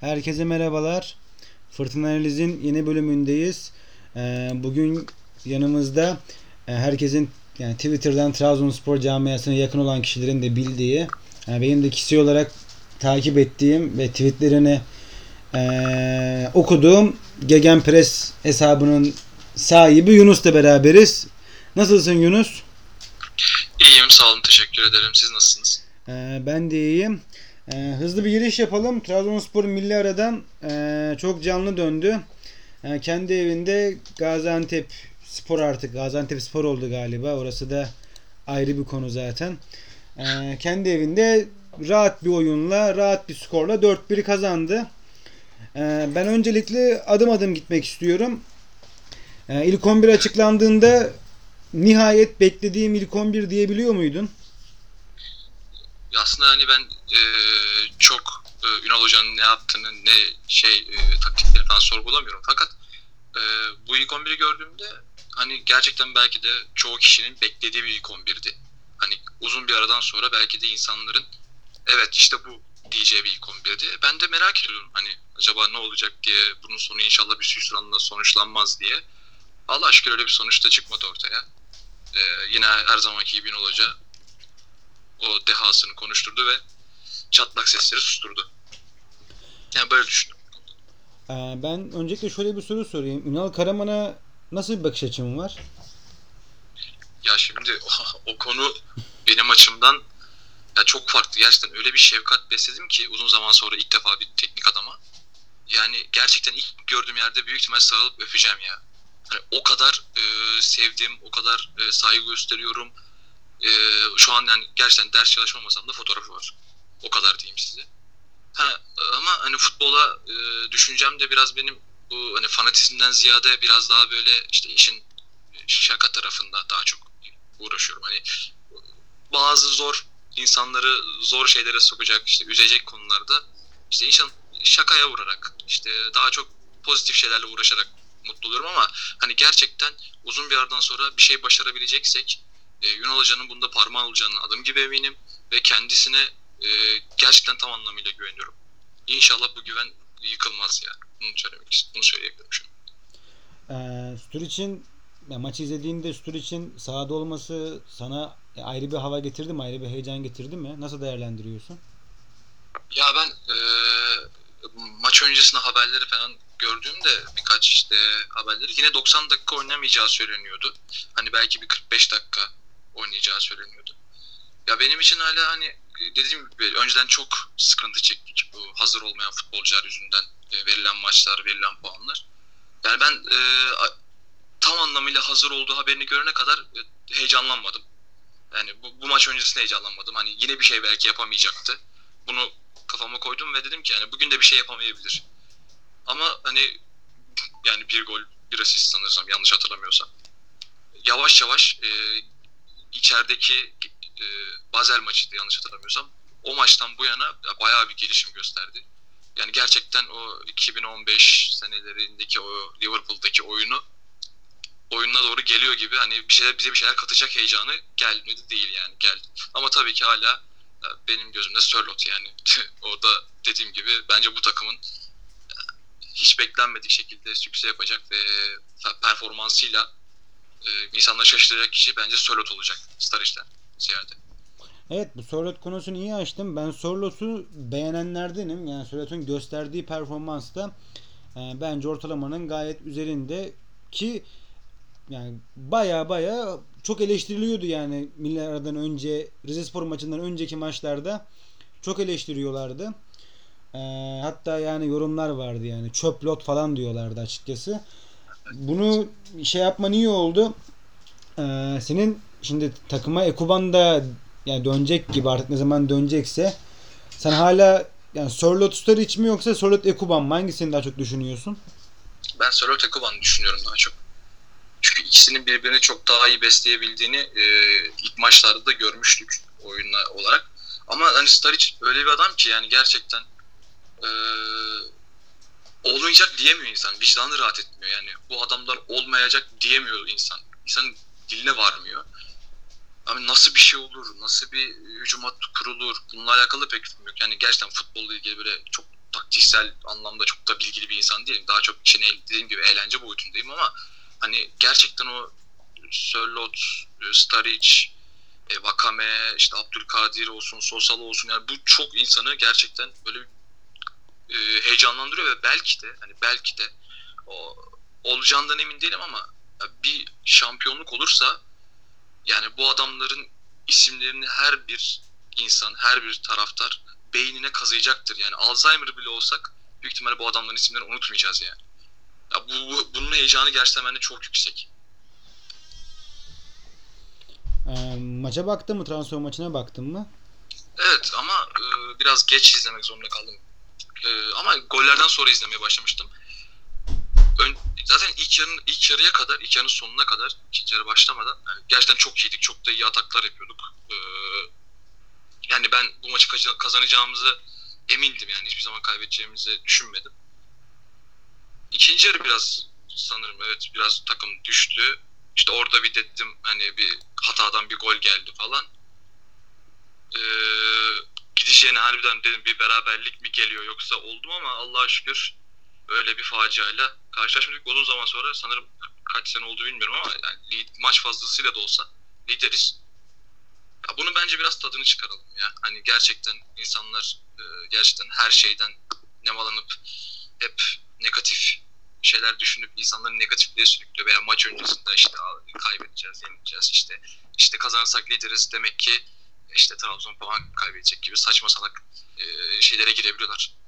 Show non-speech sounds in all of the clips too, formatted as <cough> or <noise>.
Herkese merhabalar. Fırtına Analiz'in yeni bölümündeyiz. Ee, bugün yanımızda e, herkesin yani Twitter'dan Trabzonspor camiasına yakın olan kişilerin de bildiği, yani benim de kişi olarak takip ettiğim ve tweetlerini e, okuduğum Gegenpress hesabının sahibi Yunus'la beraberiz. Nasılsın Yunus? İyiyim sağ olun teşekkür ederim. Siz nasılsınız? Ben de iyiyim. Ee, hızlı bir giriş yapalım. Trabzonspor milli aradan e, çok canlı döndü. E, kendi evinde Gaziantep Spor artık Gaziantep Spor oldu galiba. Orası da ayrı bir konu zaten. E, kendi evinde rahat bir oyunla, rahat bir skorla 4-1 kazandı. E, ben öncelikle adım adım gitmek istiyorum. E, ilk 11 açıklandığında nihayet beklediğim ilk 11 diyebiliyor muydun? Aslında hani ben e, çok e, Ünal Hoca'nın ne yaptığını ne şey e, taktiklerini sorgulamıyorum. Fakat e, bu ilk 11'i gördüğümde hani gerçekten belki de çoğu kişinin beklediği bir ilk 11'di. Hani uzun bir aradan sonra belki de insanların evet işte bu diyeceği bir ilk 11'di. Ben de merak ediyorum hani acaba ne olacak diye bunun sonu inşallah bir hüsranla sonuçlanmaz diye. Allah şükür öyle bir sonuç da çıkmadı ortaya. Ee, yine her zamanki gibi Hoca o dehasını konuşturdu ve çatlak sesleri susturdu. Yani böyle düşündüm. Ee, ben öncelikle şöyle bir soru sorayım. Ünal Karaman'a nasıl bir bakış açın var? Ya şimdi o, o konu benim açımdan ya çok farklı. Gerçekten öyle bir şefkat besledim ki uzun zaman sonra ilk defa bir teknik adama. Yani gerçekten ilk gördüğüm yerde büyük ihtimal sarılıp öpeceğim ya. Hani o kadar e, sevdim, o kadar e, saygı gösteriyorum. E, şu an yani gerçekten ders çalışmamasam da fotoğrafı var. O kadar diyeyim size. Ha, ama hani futbola e, düşüncem de biraz benim bu hani fanatizmden ziyade biraz daha böyle işte işin şaka tarafında daha çok uğraşıyorum. Hani bazı zor insanları zor şeylere sokacak, işte üzecek konularda işte insan şakaya vurarak, işte daha çok pozitif şeylerle uğraşarak mutlu oluyorum ama hani gerçekten uzun bir aradan sonra bir şey başarabileceksek e, Yunan Hoca'nın bunda parmağı olacağını adım gibi eminim ve kendisine e, gerçekten tam anlamıyla güveniyorum. İnşallah bu güven yıkılmaz ya. Bunu söylemek bunu söyleyebilirim şu an. Ee, Sturic'in ya maçı izlediğinde Sturic'in sahada olması sana ayrı bir hava getirdi mi? Ayrı bir heyecan getirdi mi? Nasıl değerlendiriyorsun? Ya ben e, maç öncesinde haberleri falan gördüğümde birkaç işte haberleri yine 90 dakika oynamayacağı söyleniyordu. Hani belki bir 45 dakika oynayacağı söyleniyordu. Ya benim için hala hani dediğim gibi önceden çok sıkıntı çektik bu hazır olmayan futbolcular yüzünden e, verilen maçlar, verilen puanlar. Yani ben e, tam anlamıyla hazır olduğu haberini görene kadar e, heyecanlanmadım. Yani bu, bu maç öncesinde heyecanlanmadım. Hani yine bir şey belki yapamayacaktı. Bunu kafama koydum ve dedim ki yani bugün de bir şey yapamayabilir. Ama hani yani bir gol, bir asist sanırsam yanlış hatırlamıyorsam. Yavaş yavaş e, içerideki e, Basel maçıydı yanlış hatırlamıyorsam. O maçtan bu yana bayağı bir gelişim gösterdi. Yani gerçekten o 2015 senelerindeki o Liverpool'daki oyunu oyununa doğru geliyor gibi hani bir şeyler bize bir şeyler katacak heyecanı gelmedi değil yani geldi. Ama tabii ki hala benim gözümde Sörlot yani <laughs> o da dediğim gibi bence bu takımın hiç beklenmedik şekilde sükse yapacak ve performansıyla e, insanları şaşırtacak kişi bence Sörlot olacak Staric'ten ziyade. Evet bu Sörlot konusunu iyi açtım. Ben Sörlot'u beğenenlerdenim. Yani Sörlot'un gösterdiği performansta e, bence ortalamanın gayet üzerinde ki yani baya baya çok eleştiriliyordu yani milli aradan önce Rizespor maçından önceki maçlarda çok eleştiriyorlardı. E, hatta yani yorumlar vardı yani çöp lot falan diyorlardı açıkçası. Bunu şey yapman iyi oldu. E, senin şimdi takıma Ekuban da yani dönecek gibi artık ne zaman dönecekse sen hala yani Sörlot Sturridge mi yoksa Sörlot Ekuban mı? Hangisini daha çok düşünüyorsun? Ben Sörlot Ekuban'ı düşünüyorum daha çok. Çünkü ikisinin birbirini çok daha iyi besleyebildiğini e, ilk maçlarda da görmüştük oyunla olarak. Ama hani Sturridge öyle bir adam ki yani gerçekten e, olmayacak diyemiyor insan. Vicdanı rahat etmiyor yani. Bu adamlar olmayacak diyemiyor insan. İnsanın diline varmıyor. Abi nasıl bir şey olur, nasıl bir hücum hattı kurulur bununla alakalı pek fikrim yok. Yani gerçekten futbolla ilgili böyle çok taktiksel anlamda çok da bilgili bir insan değilim. Daha çok işin dediğim gibi eğlence boyutundayım ama hani gerçekten o Sörlot, Staric, e, Vakame, işte Abdülkadir olsun, Sosal olsun yani bu çok insanı gerçekten böyle e, heyecanlandırıyor ve belki de hani belki de o, olacağından emin değilim ama bir şampiyonluk olursa yani bu adamların isimlerini her bir insan, her bir taraftar beynine kazıyacaktır. Yani Alzheimer bile olsak büyük ihtimalle bu adamların isimlerini unutmayacağız yani. Ya bu, bu bunun heyecanı gerçekten bende çok yüksek. E, maça baktın mı? Transfer maçına baktın mı? Evet ama e, biraz geç izlemek zorunda kaldım. E, ama gollerden sonra izlemeye başlamıştım. Ön, zaten ilk yarın ilk yarıya kadar, ilk yarının sonuna kadar, ikinci yarı başlamadan yani gerçekten çok iyiydik. Çok da iyi ataklar yapıyorduk. E, yani ben bu maçı kazanacağımızı emindim yani hiçbir zaman kaybedeceğimizi düşünmedim. İkinci yarı biraz sanırım evet biraz takım düştü. İşte orada bir dedim hani bir hatadan bir gol geldi falan. Ee, gideceğine harbiden dedim bir beraberlik mi geliyor yoksa oldum ama Allah'a şükür öyle bir faciayla karşılaşmadık. Uzun zaman sonra sanırım kaç sene oldu bilmiyorum ama yani maç fazlasıyla da olsa lideriz. Ya bunu bence biraz tadını çıkaralım ya. Hani gerçekten insanlar e, gerçekten her şeyden nemalanıp hep negatif şeyler düşünüp insanları negatifliğe sürüklüyor veya maç öncesinde işte kaybedeceğiz, yenileceğiz işte işte kazanırsak lideriz demek ki işte Trabzon puan kaybedecek gibi saçma salak e, şeylere girebiliyorlar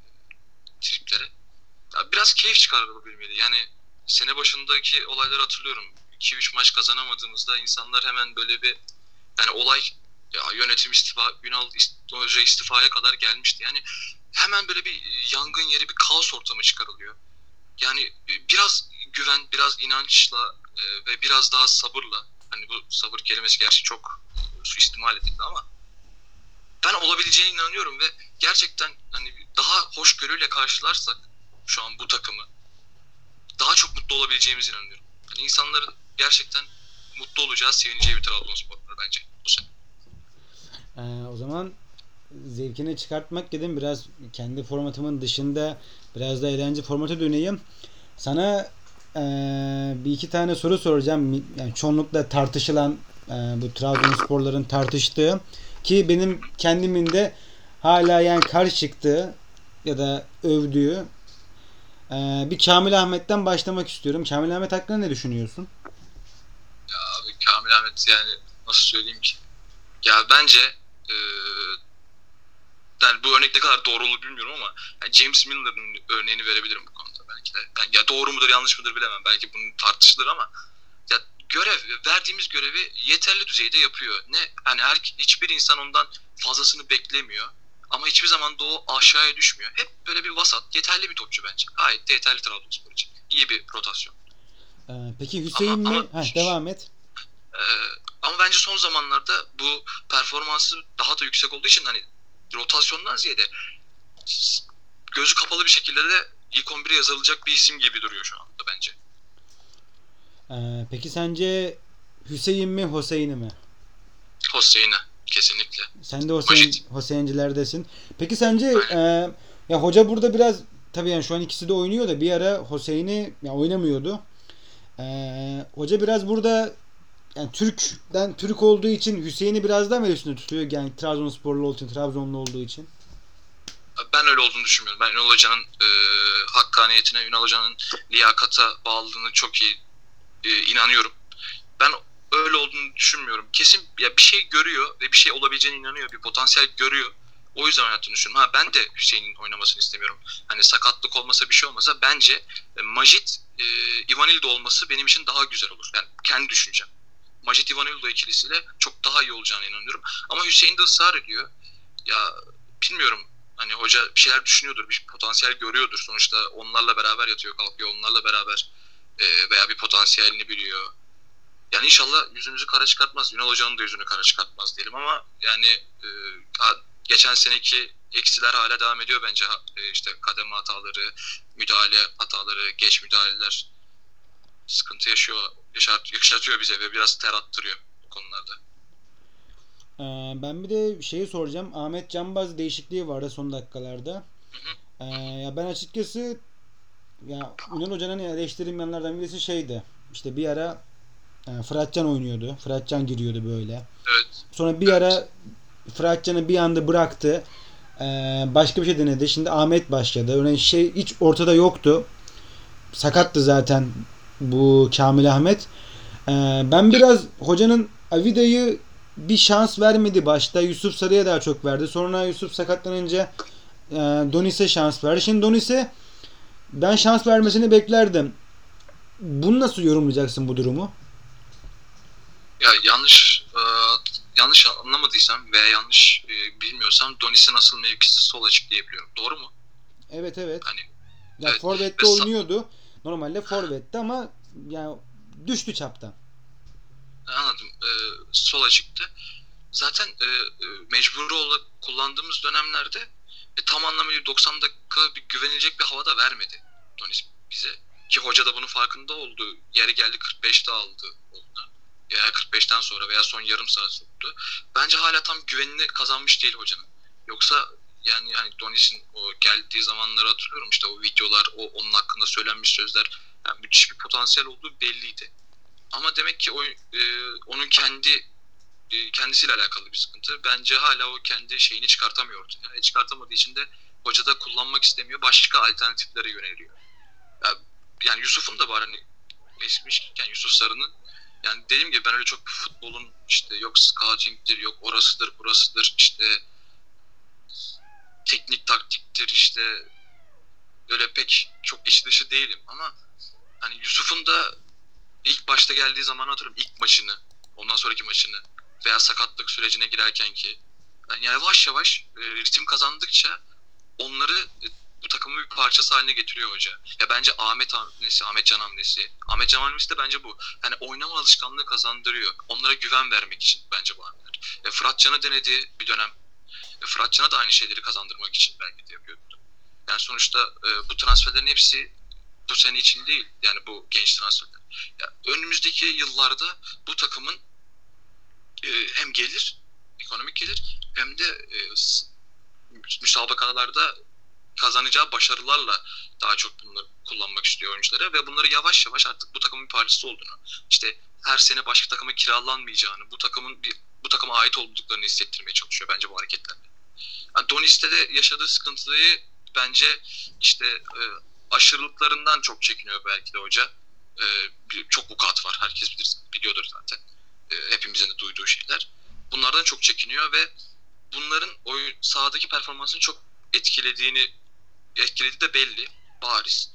triplere. Ya biraz keyif çıkarılabilmeli. Yani sene başındaki olayları hatırlıyorum. 2-3 maç kazanamadığımızda insanlar hemen böyle bir yani olay ya yönetim istifa, Ünal Hoca istifaya kadar gelmişti. Yani hemen böyle bir yangın yeri, bir kaos ortamı çıkarılıyor. Yani biraz güven, biraz inançla e, ve biraz daha sabırla, hani bu sabır kelimesi gerçi çok suistimal edildi ama ben olabileceğine inanıyorum ve gerçekten hani daha hoşgörüyle karşılarsak şu an bu takımı daha çok mutlu olabileceğimize inanıyorum. Hani insanların gerçekten mutlu olacağı, sevineceği bir Trabzonspor bence bu sene. Ee, o zaman zevkini çıkartmak dedim. Biraz kendi formatımın dışında biraz da eğlence formatı döneyim. Sana e, bir iki tane soru soracağım. Yani çoğunlukla tartışılan e, bu Trabzonsporların tartıştığı ki benim kendimin de hala yani karşı çıktığı ya da övdüğü e, bir Kamil Ahmet'ten başlamak istiyorum. Kamil Ahmet hakkında ne düşünüyorsun? Ya abi Kamil Ahmet yani nasıl söyleyeyim ki? Ya bence e, yani bu örnek ne kadar doğru olur bilmiyorum ama yani James Miller'ın örneğini verebilirim bu konuda belki de. Yani ya doğru mudur yanlış mıdır bilemem. Belki bunun tartışılır ama görev verdiğimiz görevi yeterli düzeyde yapıyor. Ne hani her hiçbir insan ondan fazlasını beklemiyor. Ama hiçbir zaman da o aşağıya düşmüyor. Hep böyle bir vasat, yeterli bir topçu bence. Gayet de yeterli Trabzonspor için. İyi bir rotasyon. Ee, peki Hüseyin ama, mi? Ama, Heh, devam et. E, ama bence son zamanlarda bu performansı daha da yüksek olduğu için hani rotasyondan ziyade gözü kapalı bir şekilde de ilk 11'e yazılacak bir isim gibi duruyor şu anda bence. Ee, peki sence Hüseyin mi Hüseyin'i mi? Hüseyin'i kesinlikle. Sen de Hüseyin, Hüseyincilerdesin. Peki sence e, ya hoca burada biraz tabii yani şu an ikisi de oynuyor da bir ara Hüseyin'i ya oynamıyordu. E, hoca biraz burada yani Türk'den Türk olduğu için Hüseyin'i biraz daha mı üstüne tutuyor? Yani Trabzonsporlu olduğu için, Trabzonlu olduğu için. Ben öyle olduğunu düşünmüyorum. Ben Ünal Hoca'nın e, hakkaniyetine, Ünal Hoca'nın liyakata bağlılığını çok iyi e, inanıyorum. Ben öyle olduğunu düşünmüyorum. Kesin ya bir şey görüyor ve bir şey olabileceğine inanıyor. Bir potansiyel görüyor. O yüzden oynattığını düşünüyorum. Ha ben de Hüseyin'in oynamasını istemiyorum. Hani sakatlık olmasa bir şey olmasa bence e, Majit e, Ivanildo olması benim için daha güzel olur. Yani kendi düşüncem. Majid Ivanildo ikilisiyle çok daha iyi olacağına inanıyorum. Ama Hüseyin de ısrar ediyor. Ya bilmiyorum hani hoca bir şeyler düşünüyordur, bir potansiyel görüyordur. Sonuçta onlarla beraber yatıyor, kalkıyor, onlarla beraber e, veya bir potansiyelini biliyor. Yani inşallah yüzümüzü kara çıkartmaz. Ünal Hoca'nın da yüzünü kara çıkartmaz diyelim ama yani e, geçen seneki eksiler hala devam ediyor bence. E, işte kademe hataları, müdahale hataları, geç müdahaleler sıkıntı yaşıyor, yaşart, yaşatıyor bize ve biraz ter attırıyor bu konularda. Ee, ben bir de şeyi soracağım. Ahmet Canbaz değişikliği vardı son dakikalarda. Hı hı. Ee, ya ben açıkçası ya Ünal Hoca'nın eleştirdiğim yanlardan birisi şeydi. İşte bir ara e, Fıratcan oynuyordu. Fıratcan giriyordu böyle. Evet. Sonra bir ara Fıratcan'ı bir anda bıraktı. Ee, başka bir şey denedi. Şimdi Ahmet başladı. Öyle şey hiç ortada yoktu. Sakattı zaten bu Kamil Ahmet. Ee, ben biraz hocanın Avida'yı bir şans vermedi başta. Yusuf Sarı'ya daha çok verdi. Sonra Yusuf sakatlanınca e, Donis'e şans verdi. Şimdi Donis'e ben şans vermesini beklerdim. Bunu nasıl yorumlayacaksın bu durumu? Ya yanlış e, yanlış anlamadıysam veya yanlış e, bilmiyorsam Donis'in asıl mevkisi sol açık diyebiliyorum. Doğru mu? Evet evet. Hani Ya Evet. forvette Ve oynuyordu. Normalde forvette ama yani düştü çaptan. Anladım. Ee, sol açıktı. Zaten e, e, mecburi olarak kullandığımız dönemlerde e, tam anlamıyla 90 dakika bir güvenilecek bir havada vermedi Donis bize. Ki hoca da bunun farkında oldu. Yeri geldi 45'te aldı onu. Ya 45'ten sonra veya son yarım saat soktu. Bence hala tam güvenini kazanmış değil hocanın. Yoksa yani yani Donis'in o geldiği zamanları hatırlıyorum işte o videolar, o onun hakkında söylenmiş sözler yani müthiş bir potansiyel olduğu belliydi. Ama demek ki o, e, onun kendi kendisiyle alakalı bir sıkıntı. Bence hala o kendi şeyini çıkartamıyor. E, çıkartamadığı için de hoca da kullanmak istemiyor. Başka alternatiflere yöneliyor. Ya, yani Yusuf'un da var hani eskimişken Yusuf Sarı'nın yani dediğim gibi ben öyle çok futbolun işte yok scouting'dir, yok orasıdır, burasıdır, işte teknik taktiktir işte öyle pek çok iş dışı değilim ama hani Yusuf'un da ilk başta geldiği zaman hatırlıyorum ilk maçını, ondan sonraki maçını veya sakatlık sürecine girerken ki yani yavaş yavaş e, ritim kazandıkça onları e, bu takımın bir parçası haline getiriyor hoca. Ya bence Ahmet hamlesi, Ahmet Can hamlesi, Ahmet Can hamlesi de bence bu. Yani oynama alışkanlığı kazandırıyor. Onlara güven vermek için bence bu hamleler. E, Fırat Can'ı denedi bir dönem. E, Fırat Can'a da aynı şeyleri kazandırmak için belki de yapıyordu. Yani sonuçta e, bu transferlerin hepsi bu sene için değil. Yani bu genç transferler. Ya, önümüzdeki yıllarda bu takımın hem gelir, ekonomik gelir hem de e, müsabakalarda kazanacağı başarılarla daha çok bunları kullanmak istiyor oyuncuları ve bunları yavaş yavaş artık bu takımın bir parçası olduğunu, işte her sene başka takıma kiralanmayacağını, bu takımın bir bu takıma ait olduklarını hissettirmeye çalışıyor bence bu hareketlerle. Yani Donis'te de yaşadığı sıkıntıyı bence işte e, aşırılıklarından çok çekiniyor belki de hoca. E, çok vukuat var. Herkes bilir, biliyordur zaten. E, hepimizin de duyduğu şeyler. Bunlardan çok çekiniyor ve bunların oyun sahadaki performansını çok etkilediğini etkilediği de belli. Bariz.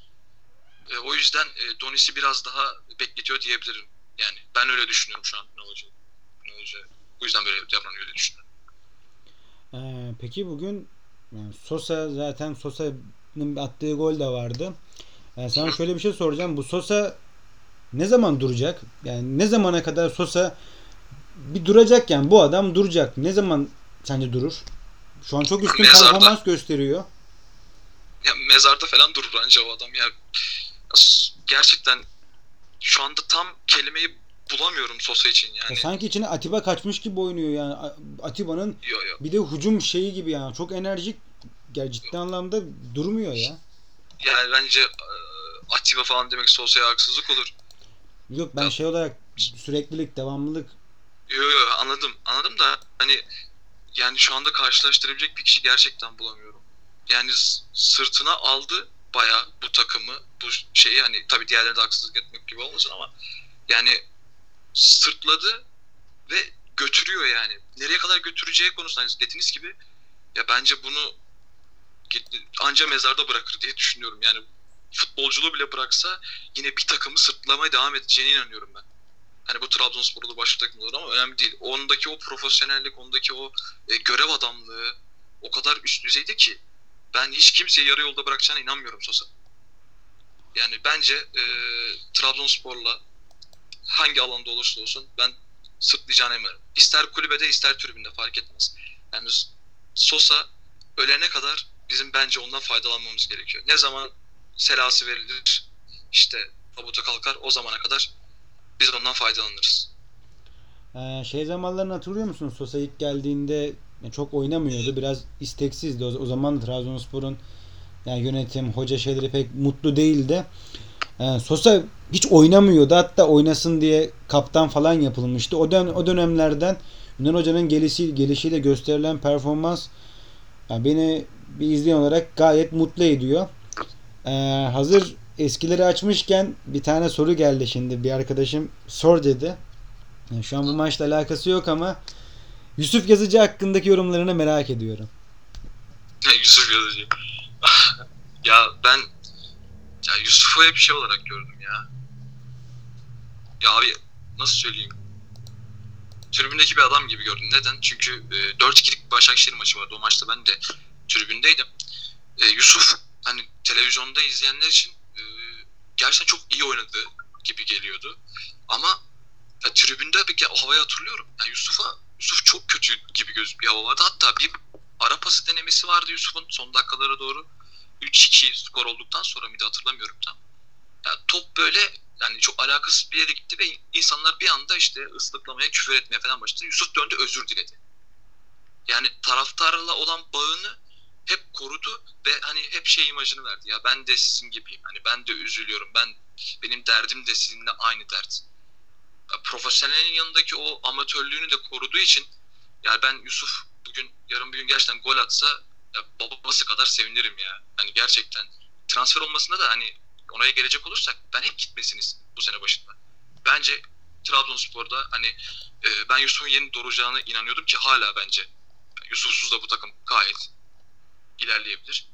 E, o yüzden e, Donis'i biraz daha bekletiyor diyebilirim. Yani ben öyle düşünüyorum şu an ne olacak. Ne olacak. Bu yüzden böyle davranıyor öyle düşünüyorum. Ee, peki bugün yani Sosa zaten Sosa'nın attığı gol de vardı. Yani sana şöyle bir şey soracağım. Bu Sosa ne zaman duracak? Yani ne zamana kadar Sosa bir duracak yani bu adam duracak. Ne zaman sence durur? Şu an çok üstün Mezarda. performans gösteriyor. Ya mezarda falan durur anca o adam ya. Gerçekten şu anda tam kelimeyi bulamıyorum Sosa için Ya yani. sanki içine Atiba kaçmış gibi oynuyor yani. Atiba'nın Yo yo. bir de hücum şeyi gibi yani. Çok enerjik. Ya ciddi anlamda durmuyor ya. Yani bence e, Atiba falan demek Sosa'ya haksızlık olur. Yok ben Ya- şey olarak süreklilik, devamlılık Yo yo anladım. Anladım da hani yani şu anda karşılaştırabilecek bir kişi gerçekten bulamıyorum. Yani sırtına aldı bayağı bu takımı, bu şeyi hani tabii diğerlerine de haksızlık etmek gibi olmasın ama yani sırtladı ve götürüyor yani. Nereye kadar götüreceği konusunda hani dediğiniz gibi ya bence bunu anca mezarda bırakır diye düşünüyorum. Yani futbolculuğu bile bıraksa yine bir takımı sırtlamaya devam edeceğine inanıyorum ben. Hani bu Trabzonspor'da başka takımlar ama önemli değil. Ondaki o profesyonellik, ondaki o e, görev adamlığı o kadar üst düzeyde ki ben hiç kimseyi yarı yolda bırakacağına inanmıyorum Sosa. Yani bence e, Trabzonspor'la hangi alanda olursa olsun ben sırtlayacağına eminim. İster kulübede ister tribünde fark etmez. Yani Sosa ölene kadar bizim bence ondan faydalanmamız gerekiyor. Ne zaman selası verilir işte tabuta kalkar o zamana kadar biz ondan faydalanırız. Ee, şey zamanlarını hatırlıyor musun? Sosa ilk geldiğinde çok oynamıyordu. Biraz isteksizdi. O, o zaman Trabzonspor'un Yani yönetim, hoca şeyleri pek mutlu değildi. E, Sosa hiç oynamıyordu. Hatta oynasın diye kaptan falan yapılmıştı. O dön o dönemlerden Yunan hocanın gelişi gelişiyle gösterilen performans yani beni bir izleyen olarak gayet mutlu ediyor. Ee, hazır eskileri açmışken bir tane soru geldi şimdi bir arkadaşım sor dedi. Yani şu an bu maçla alakası yok ama Yusuf Yazıcı hakkındaki yorumlarını merak ediyorum. Yusuf Yazıcı. <laughs> ya ben ya Yusuf'u hep şey olarak gördüm ya. Ya abi nasıl söyleyeyim? Tribündeki bir adam gibi gördüm. Neden? Çünkü e, 4-2'lik Başakşehir maçı vardı. O maçta ben de tribündeydim. E, Yusuf hani televizyonda izleyenler için gerçekten çok iyi oynadı gibi geliyordu. Ama ya, tribünde bir o havayı hatırlıyorum. Yani Yusuf'a Yusuf çok kötü gibi göz bir hava vardı. Hatta bir ara pası denemesi vardı Yusuf'un son dakikalara doğru. 3-2 skor olduktan sonra mıydı hatırlamıyorum tam. Yani top böyle yani çok alakasız bir yere gitti ve insanlar bir anda işte ıslıklamaya, küfür etmeye falan başladı. Yusuf döndü özür diledi. Yani taraftarla olan bağını hep korudu ve hani hep şey imajını verdi. Ya ben de sizin gibiyim. Hani ben de üzülüyorum. Ben benim derdim de sizinle aynı dert. Ya profesyonelin yanındaki o amatörlüğünü de koruduğu için yani ben Yusuf bugün yarın bir gün gerçekten gol atsa ya babası kadar sevinirim ya. Hani gerçekten transfer olmasında da hani Oraya gelecek olursak ben hep gitmesiniz bu sene başında. Bence Trabzonspor'da hani e, ben Yusuf'un yeni doğuracağına inanıyordum ki hala bence Yusuf'suz da bu takım gayet ilerleyebilir.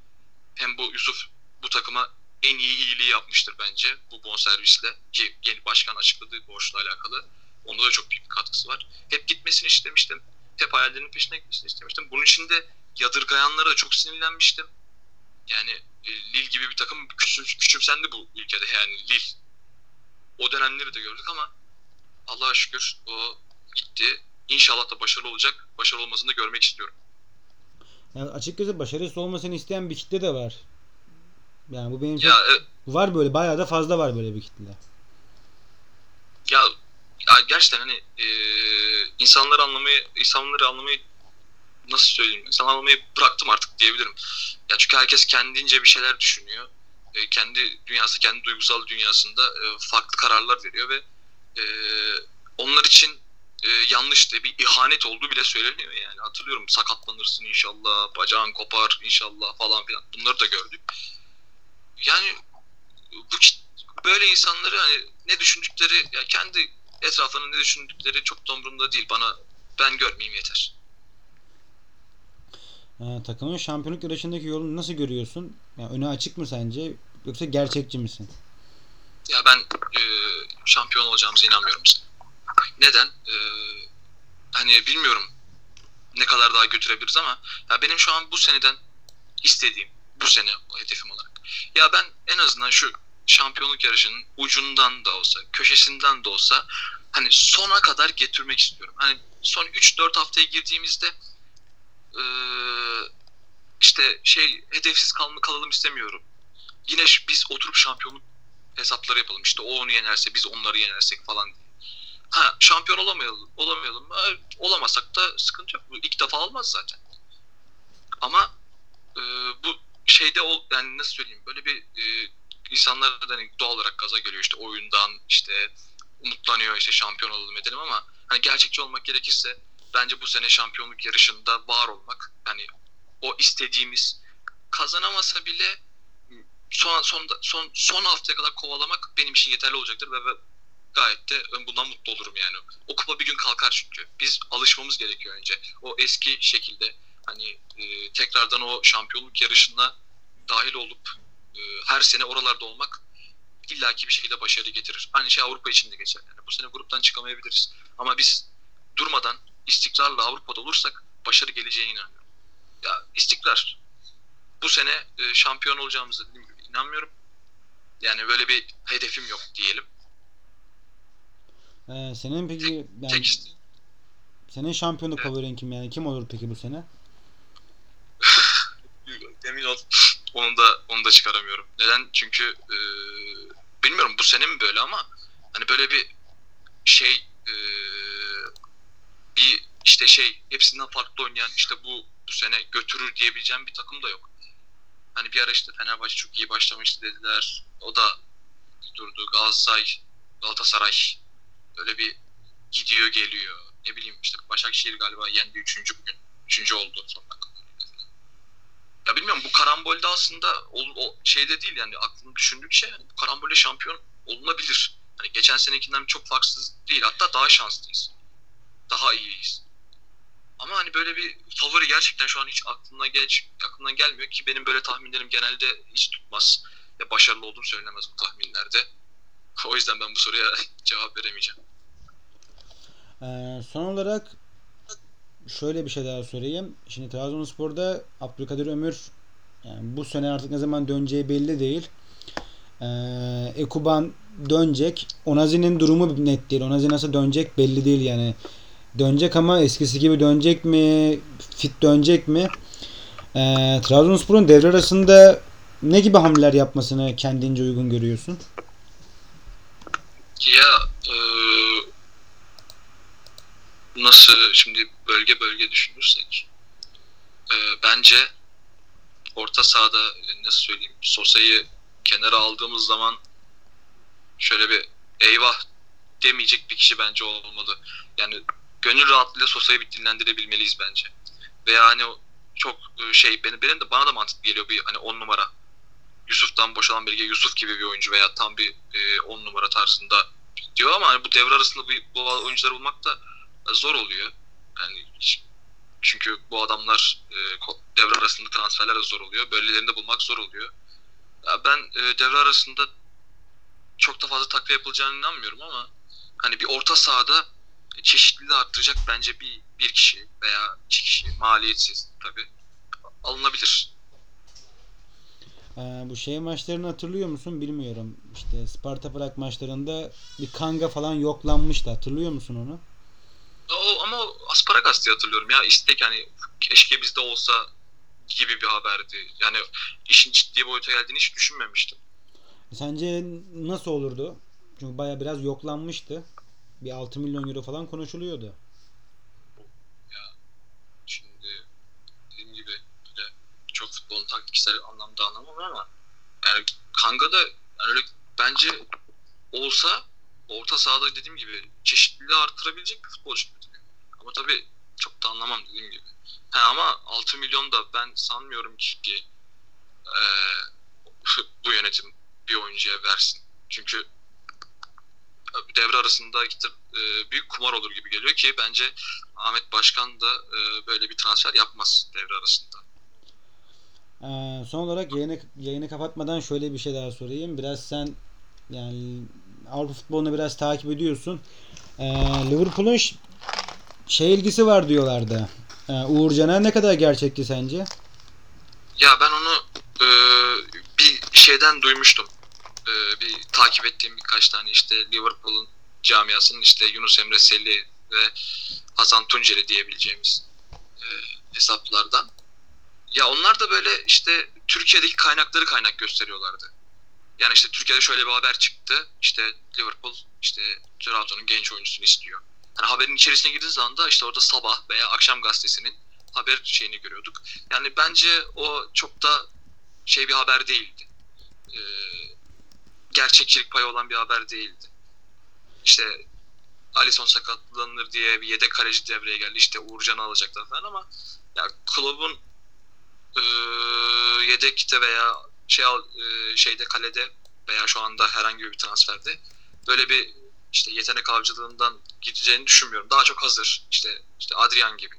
Hem bu Yusuf bu takıma en iyi iyiliği yapmıştır bence bu bonservisle ki yeni başkan açıkladığı borçla alakalı. Onda da çok büyük bir katkısı var. Hep gitmesini istemiştim. Hep hayallerinin peşine gitmesini istemiştim. Bunun için de yadırgayanlara da çok sinirlenmiştim. Yani e, Lille gibi bir takım küçüm, küçümsendi bu ülkede yani Lille. O dönemleri de gördük ama Allah'a şükür o gitti. İnşallah da başarılı olacak. Başarılı olmasını da görmek istiyorum. Yani açıkçası başarısız olmasını isteyen bir kitle de var. Yani bu benim çok... Ya, e, var böyle bayağı da fazla var böyle bir kitle. Ya, ya gerçekten hani e, insanları anlamayı insanları anlamayı nasıl söyleyeyim insan anlamayı bıraktım artık diyebilirim. Ya çünkü herkes kendince bir şeyler düşünüyor. E, kendi dünyası, kendi duygusal dünyasında e, farklı kararlar veriyor ve e, onlar için e, yanlış de bir ihanet olduğu bile söyleniyor yani. Hatırlıyorum sakatlanırsın inşallah, bacağın kopar inşallah falan filan. Bunları da gördük. Yani bu böyle insanları hani ne düşündükleri ya kendi etrafının ne düşündükleri çok da umurumda değil. Bana ben görmeyeyim yeter. Ee, takımın şampiyonluk yarışındaki yolunu nasıl görüyorsun? Yani önü açık mı sence yoksa gerçekçi misin? Ya ben e, şampiyon olacağımıza inanmıyorum. Neden? E, hani bilmiyorum ne kadar daha götürebiliriz ama ya benim şu an bu seneden istediğim bu sene hedefim olarak. Ya ben en azından şu şampiyonluk yarışının ucundan da olsa, köşesinden de olsa hani sona kadar getirmek istiyorum. Hani son 3-4 haftaya girdiğimizde e, işte şey hedefsiz kalma, kalalım istemiyorum. Yine biz oturup şampiyonluk hesapları yapalım. İşte o onu yenerse biz onları yenersek falan. Ha şampiyon olamayalım, olamayalım. Ha, olamasak da sıkıntı yok. Bu ilk defa olmaz zaten. Ama e, bu şeyde ol, yani nasıl söyleyeyim böyle bir e, insanlar da hani doğal olarak gaza geliyor işte oyundan işte umutlanıyor işte şampiyon olalım edelim ama hani gerçekçi olmak gerekirse bence bu sene şampiyonluk yarışında var olmak yani o istediğimiz kazanamasa bile son son son son haftaya kadar kovalamak benim için yeterli olacaktır ve, ve gayet de bundan mutlu olurum yani. O kupa bir gün kalkar çünkü. Biz alışmamız gerekiyor önce. O eski şekilde hani e, tekrardan o şampiyonluk yarışına dahil olup e, her sene oralarda olmak illaki bir şekilde başarı getirir. Aynı şey Avrupa için de geçer. Yani bu sene gruptan çıkamayabiliriz. Ama biz durmadan istikrarla Avrupa'da olursak başarı geleceğine inanıyorum. Ya istikrar. Bu sene e, şampiyon olacağımıza dediğim gibi inanmıyorum. Yani böyle bir hedefim yok diyelim. Ee, senin peki yani, tek senin şampiyonluk favorin kim yani? Kim olur peki bu sene? <sighs> Emin ol. Onu da onu da çıkaramıyorum. Neden? Çünkü e, bilmiyorum bu sene mi böyle ama hani böyle bir şey e, bir işte şey hepsinden farklı oynayan işte bu bu sene götürür diyebileceğim bir takım da yok. Hani bir ara işte Fenerbahçe çok iyi başlamıştı dediler. O da durdu. Galatasaray, Galatasaray böyle bir gidiyor geliyor. Ne bileyim işte Başakşehir galiba yendi üçüncü bugün. Üçüncü oldu son Ya bilmiyorum bu karambolde aslında o, o şeyde değil yani aklını düşündükçe yani bu karambolde şampiyon olunabilir. Hani geçen senekinden çok farksız değil. Hatta daha şanslıyız. Daha iyiyiz. Ama hani böyle bir favori gerçekten şu an hiç aklına geç aklına gelmiyor ki benim böyle tahminlerim genelde hiç tutmaz. Ya başarılı olduğum söylenemez bu tahminlerde. <laughs> O yüzden ben bu soruya <laughs> cevap veremeyeceğim. Ee, son olarak şöyle bir şey daha sorayım. Şimdi Trabzonspor'da Abdülkadir Ömür yani bu sene artık ne zaman döneceği belli değil. Ee, Ekuban dönecek. Onazi'nin durumu net değil. Onazi nasıl dönecek belli değil yani. Dönecek ama eskisi gibi dönecek mi? Fit dönecek mi? Ee, Trabzonspor'un devre arasında ne gibi hamleler yapmasını kendince uygun görüyorsun? Ya e, nasıl şimdi bölge bölge düşünürsek e, bence orta sahada e, nasıl söyleyeyim Sosa'yı kenara aldığımız zaman şöyle bir eyvah demeyecek bir kişi bence olmalı. Yani gönül rahatlığıyla Sosa'yı bir dinlendirebilmeliyiz bence. Veya hani çok e, şey benim, benim de bana da mantıklı geliyor bir hani on numara Yusuf'tan boşalan bir Yusuf gibi bir oyuncu veya tam bir e, on numara tarzında diyor ama hani bu devre arasında bu, bu oyuncuları bulmak da zor oluyor. Yani çünkü bu adamlar e, devre arasında transferler de zor oluyor. Böylelerini de bulmak zor oluyor. Ya ben e, devre arasında çok da fazla takviye yapılacağını inanmıyorum ama hani bir orta sahada çeşitliliği arttıracak bence bir bir kişi veya iki kişi maliyetsiz tabi alınabilir. Ee, bu şey maçlarını hatırlıyor musun bilmiyorum. İşte Sparta Prag maçlarında bir Kanga falan yoklanmıştı. Hatırlıyor musun onu? O, ama Asparagas diye hatırlıyorum ya. istek hani keşke bizde olsa gibi bir haberdi. Yani işin ciddi boyuta geldiğini hiç düşünmemiştim. Sence nasıl olurdu? Çünkü baya biraz yoklanmıştı. Bir 6 milyon euro falan konuşuluyordu. Ya şimdi dediğim gibi böyle çok taktiksel anlamda anlamam ama yani Kanga da yani öyle bence olsa orta sahada dediğim gibi çeşitliliği artırabilecek bir futbolcu. Ama tabii çok da anlamam dediğim gibi. He, ama 6 milyon da ben sanmıyorum ki e, <laughs> bu yönetim bir oyuncuya versin. Çünkü devre arasında işte, e, büyük kumar olur gibi geliyor ki bence Ahmet Başkan da e, böyle bir transfer yapmaz devre arasında. Ee, son olarak yayını, yayını kapatmadan şöyle bir şey daha sorayım. Biraz sen yani Avrupa futbolunu biraz takip ediyorsun. Ee, Liverpool'un şey ilgisi var diyorlardı. Ee, Uğurcan'a ne kadar gerçekti sence? Ya ben onu e, bir şeyden duymuştum. E, bir takip ettiğim birkaç tane işte Liverpool'un camiasının işte Yunus Emre Selli ve Hasan Tunceli diyebileceğimiz e, hesaplardan. Ya onlar da böyle işte Türkiye'deki kaynakları kaynak gösteriyorlardı. Yani işte Türkiye'de şöyle bir haber çıktı. İşte Liverpool işte Trabzon'un genç oyuncusunu istiyor. Yani haberin içerisine girdiğiniz zaman da işte orada sabah veya akşam gazetesinin haber şeyini görüyorduk. Yani bence o çok da şey bir haber değildi. Ee, gerçekçilik payı olan bir haber değildi. İşte Alisson sakatlanır diye bir yedek kaleci devreye geldi. İşte Uğurcan'ı alacaklar falan ama ya kulübün e, yedekte veya şey e, şeyde kalede veya şu anda herhangi bir transferde böyle bir işte yetenek avcılığından gideceğini düşünmüyorum. Daha çok hazır. İşte işte Adrian gibi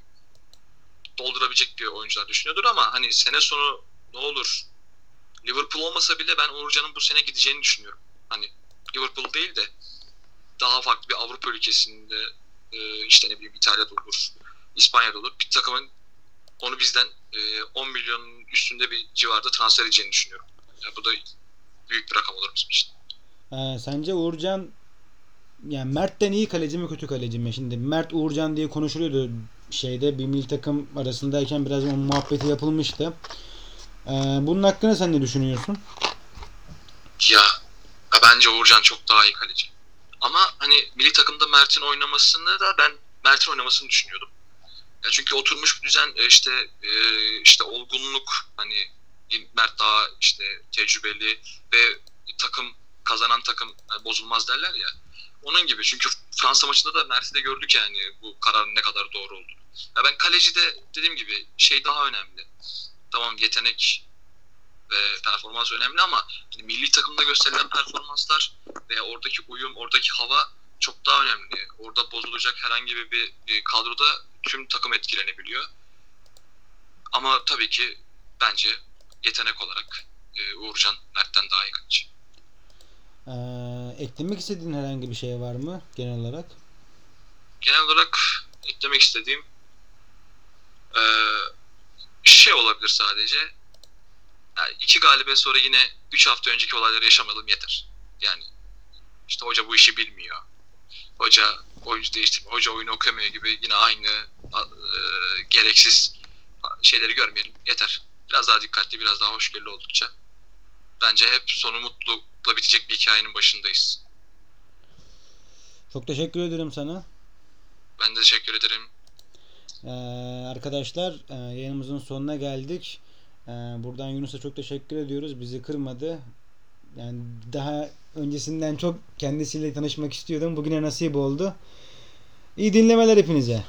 doldurabilecek bir oyuncular düşünüyordur ama hani sene sonu ne olur Liverpool olmasa bile ben Uğurcan'ın bu sene gideceğini düşünüyorum. Hani Liverpool değil de daha farklı bir Avrupa ülkesinde e, işte ne bileyim İtalya'da olur, İspanya'da olur. Bir takımın onu bizden e, 10 milyonun üstünde bir civarda transfer edeceğini düşünüyorum. Yani bu da büyük bir rakam olur bizim için. Ee, sence Uğurcan yani Mert'ten iyi kaleci mi kötü kaleci mi? Şimdi Mert Uğurcan diye konuşuluyordu şeyde bir milli takım arasındayken biraz onun muhabbeti yapılmıştı. Ee, bunun hakkında sen ne düşünüyorsun? Ya bence Uğurcan çok daha iyi kaleci. Ama hani milli takımda Mert'in oynamasını da ben Mert'in oynamasını düşünüyordum. Ya çünkü oturmuş bir düzen e, işte e, işte olgunluk hani Mert daha işte tecrübeli ve takım kazanan takım yani bozulmaz derler ya. Onun gibi çünkü Fransa maçında da Mert'i de gördük yani bu kararın ne kadar doğru olduğunu. Ya ben kalecide dediğim gibi şey daha önemli. Tamam yetenek ve performans önemli ama hani milli takımda gösterilen performanslar veya oradaki uyum, oradaki hava çok daha önemli. Orada bozulacak herhangi bir, bir kadroda tüm takım etkilenebiliyor. Ama tabii ki bence yetenek olarak e, Uğurcan Mert'ten daha iyi kaleci. Ee, eklemek istediğin herhangi bir şey var mı genel olarak? Genel olarak eklemek istediğim e, şey olabilir sadece. Yani iki galibiyet sonra yine 3 hafta önceki olayları yaşamayalım yeter. Yani işte hoca bu işi bilmiyor. Hoca oyuncu değiştirmiyor. Hoca oyunu okumuyor gibi yine aynı e, gereksiz şeyleri görmeyelim. Yeter. Biraz daha dikkatli, biraz daha hoşgörülü oldukça. Bence hep sonu mutlulukla bitecek bir hikayenin başındayız. Çok teşekkür ederim sana. Ben de teşekkür ederim. Ee, arkadaşlar e, yayınımızın sonuna geldik. Ee, buradan Yunus'a çok teşekkür ediyoruz. Bizi kırmadı. Yani daha öncesinden çok kendisiyle tanışmak istiyordum. Bugüne nasip oldu. İyi dinlemeler hepinize.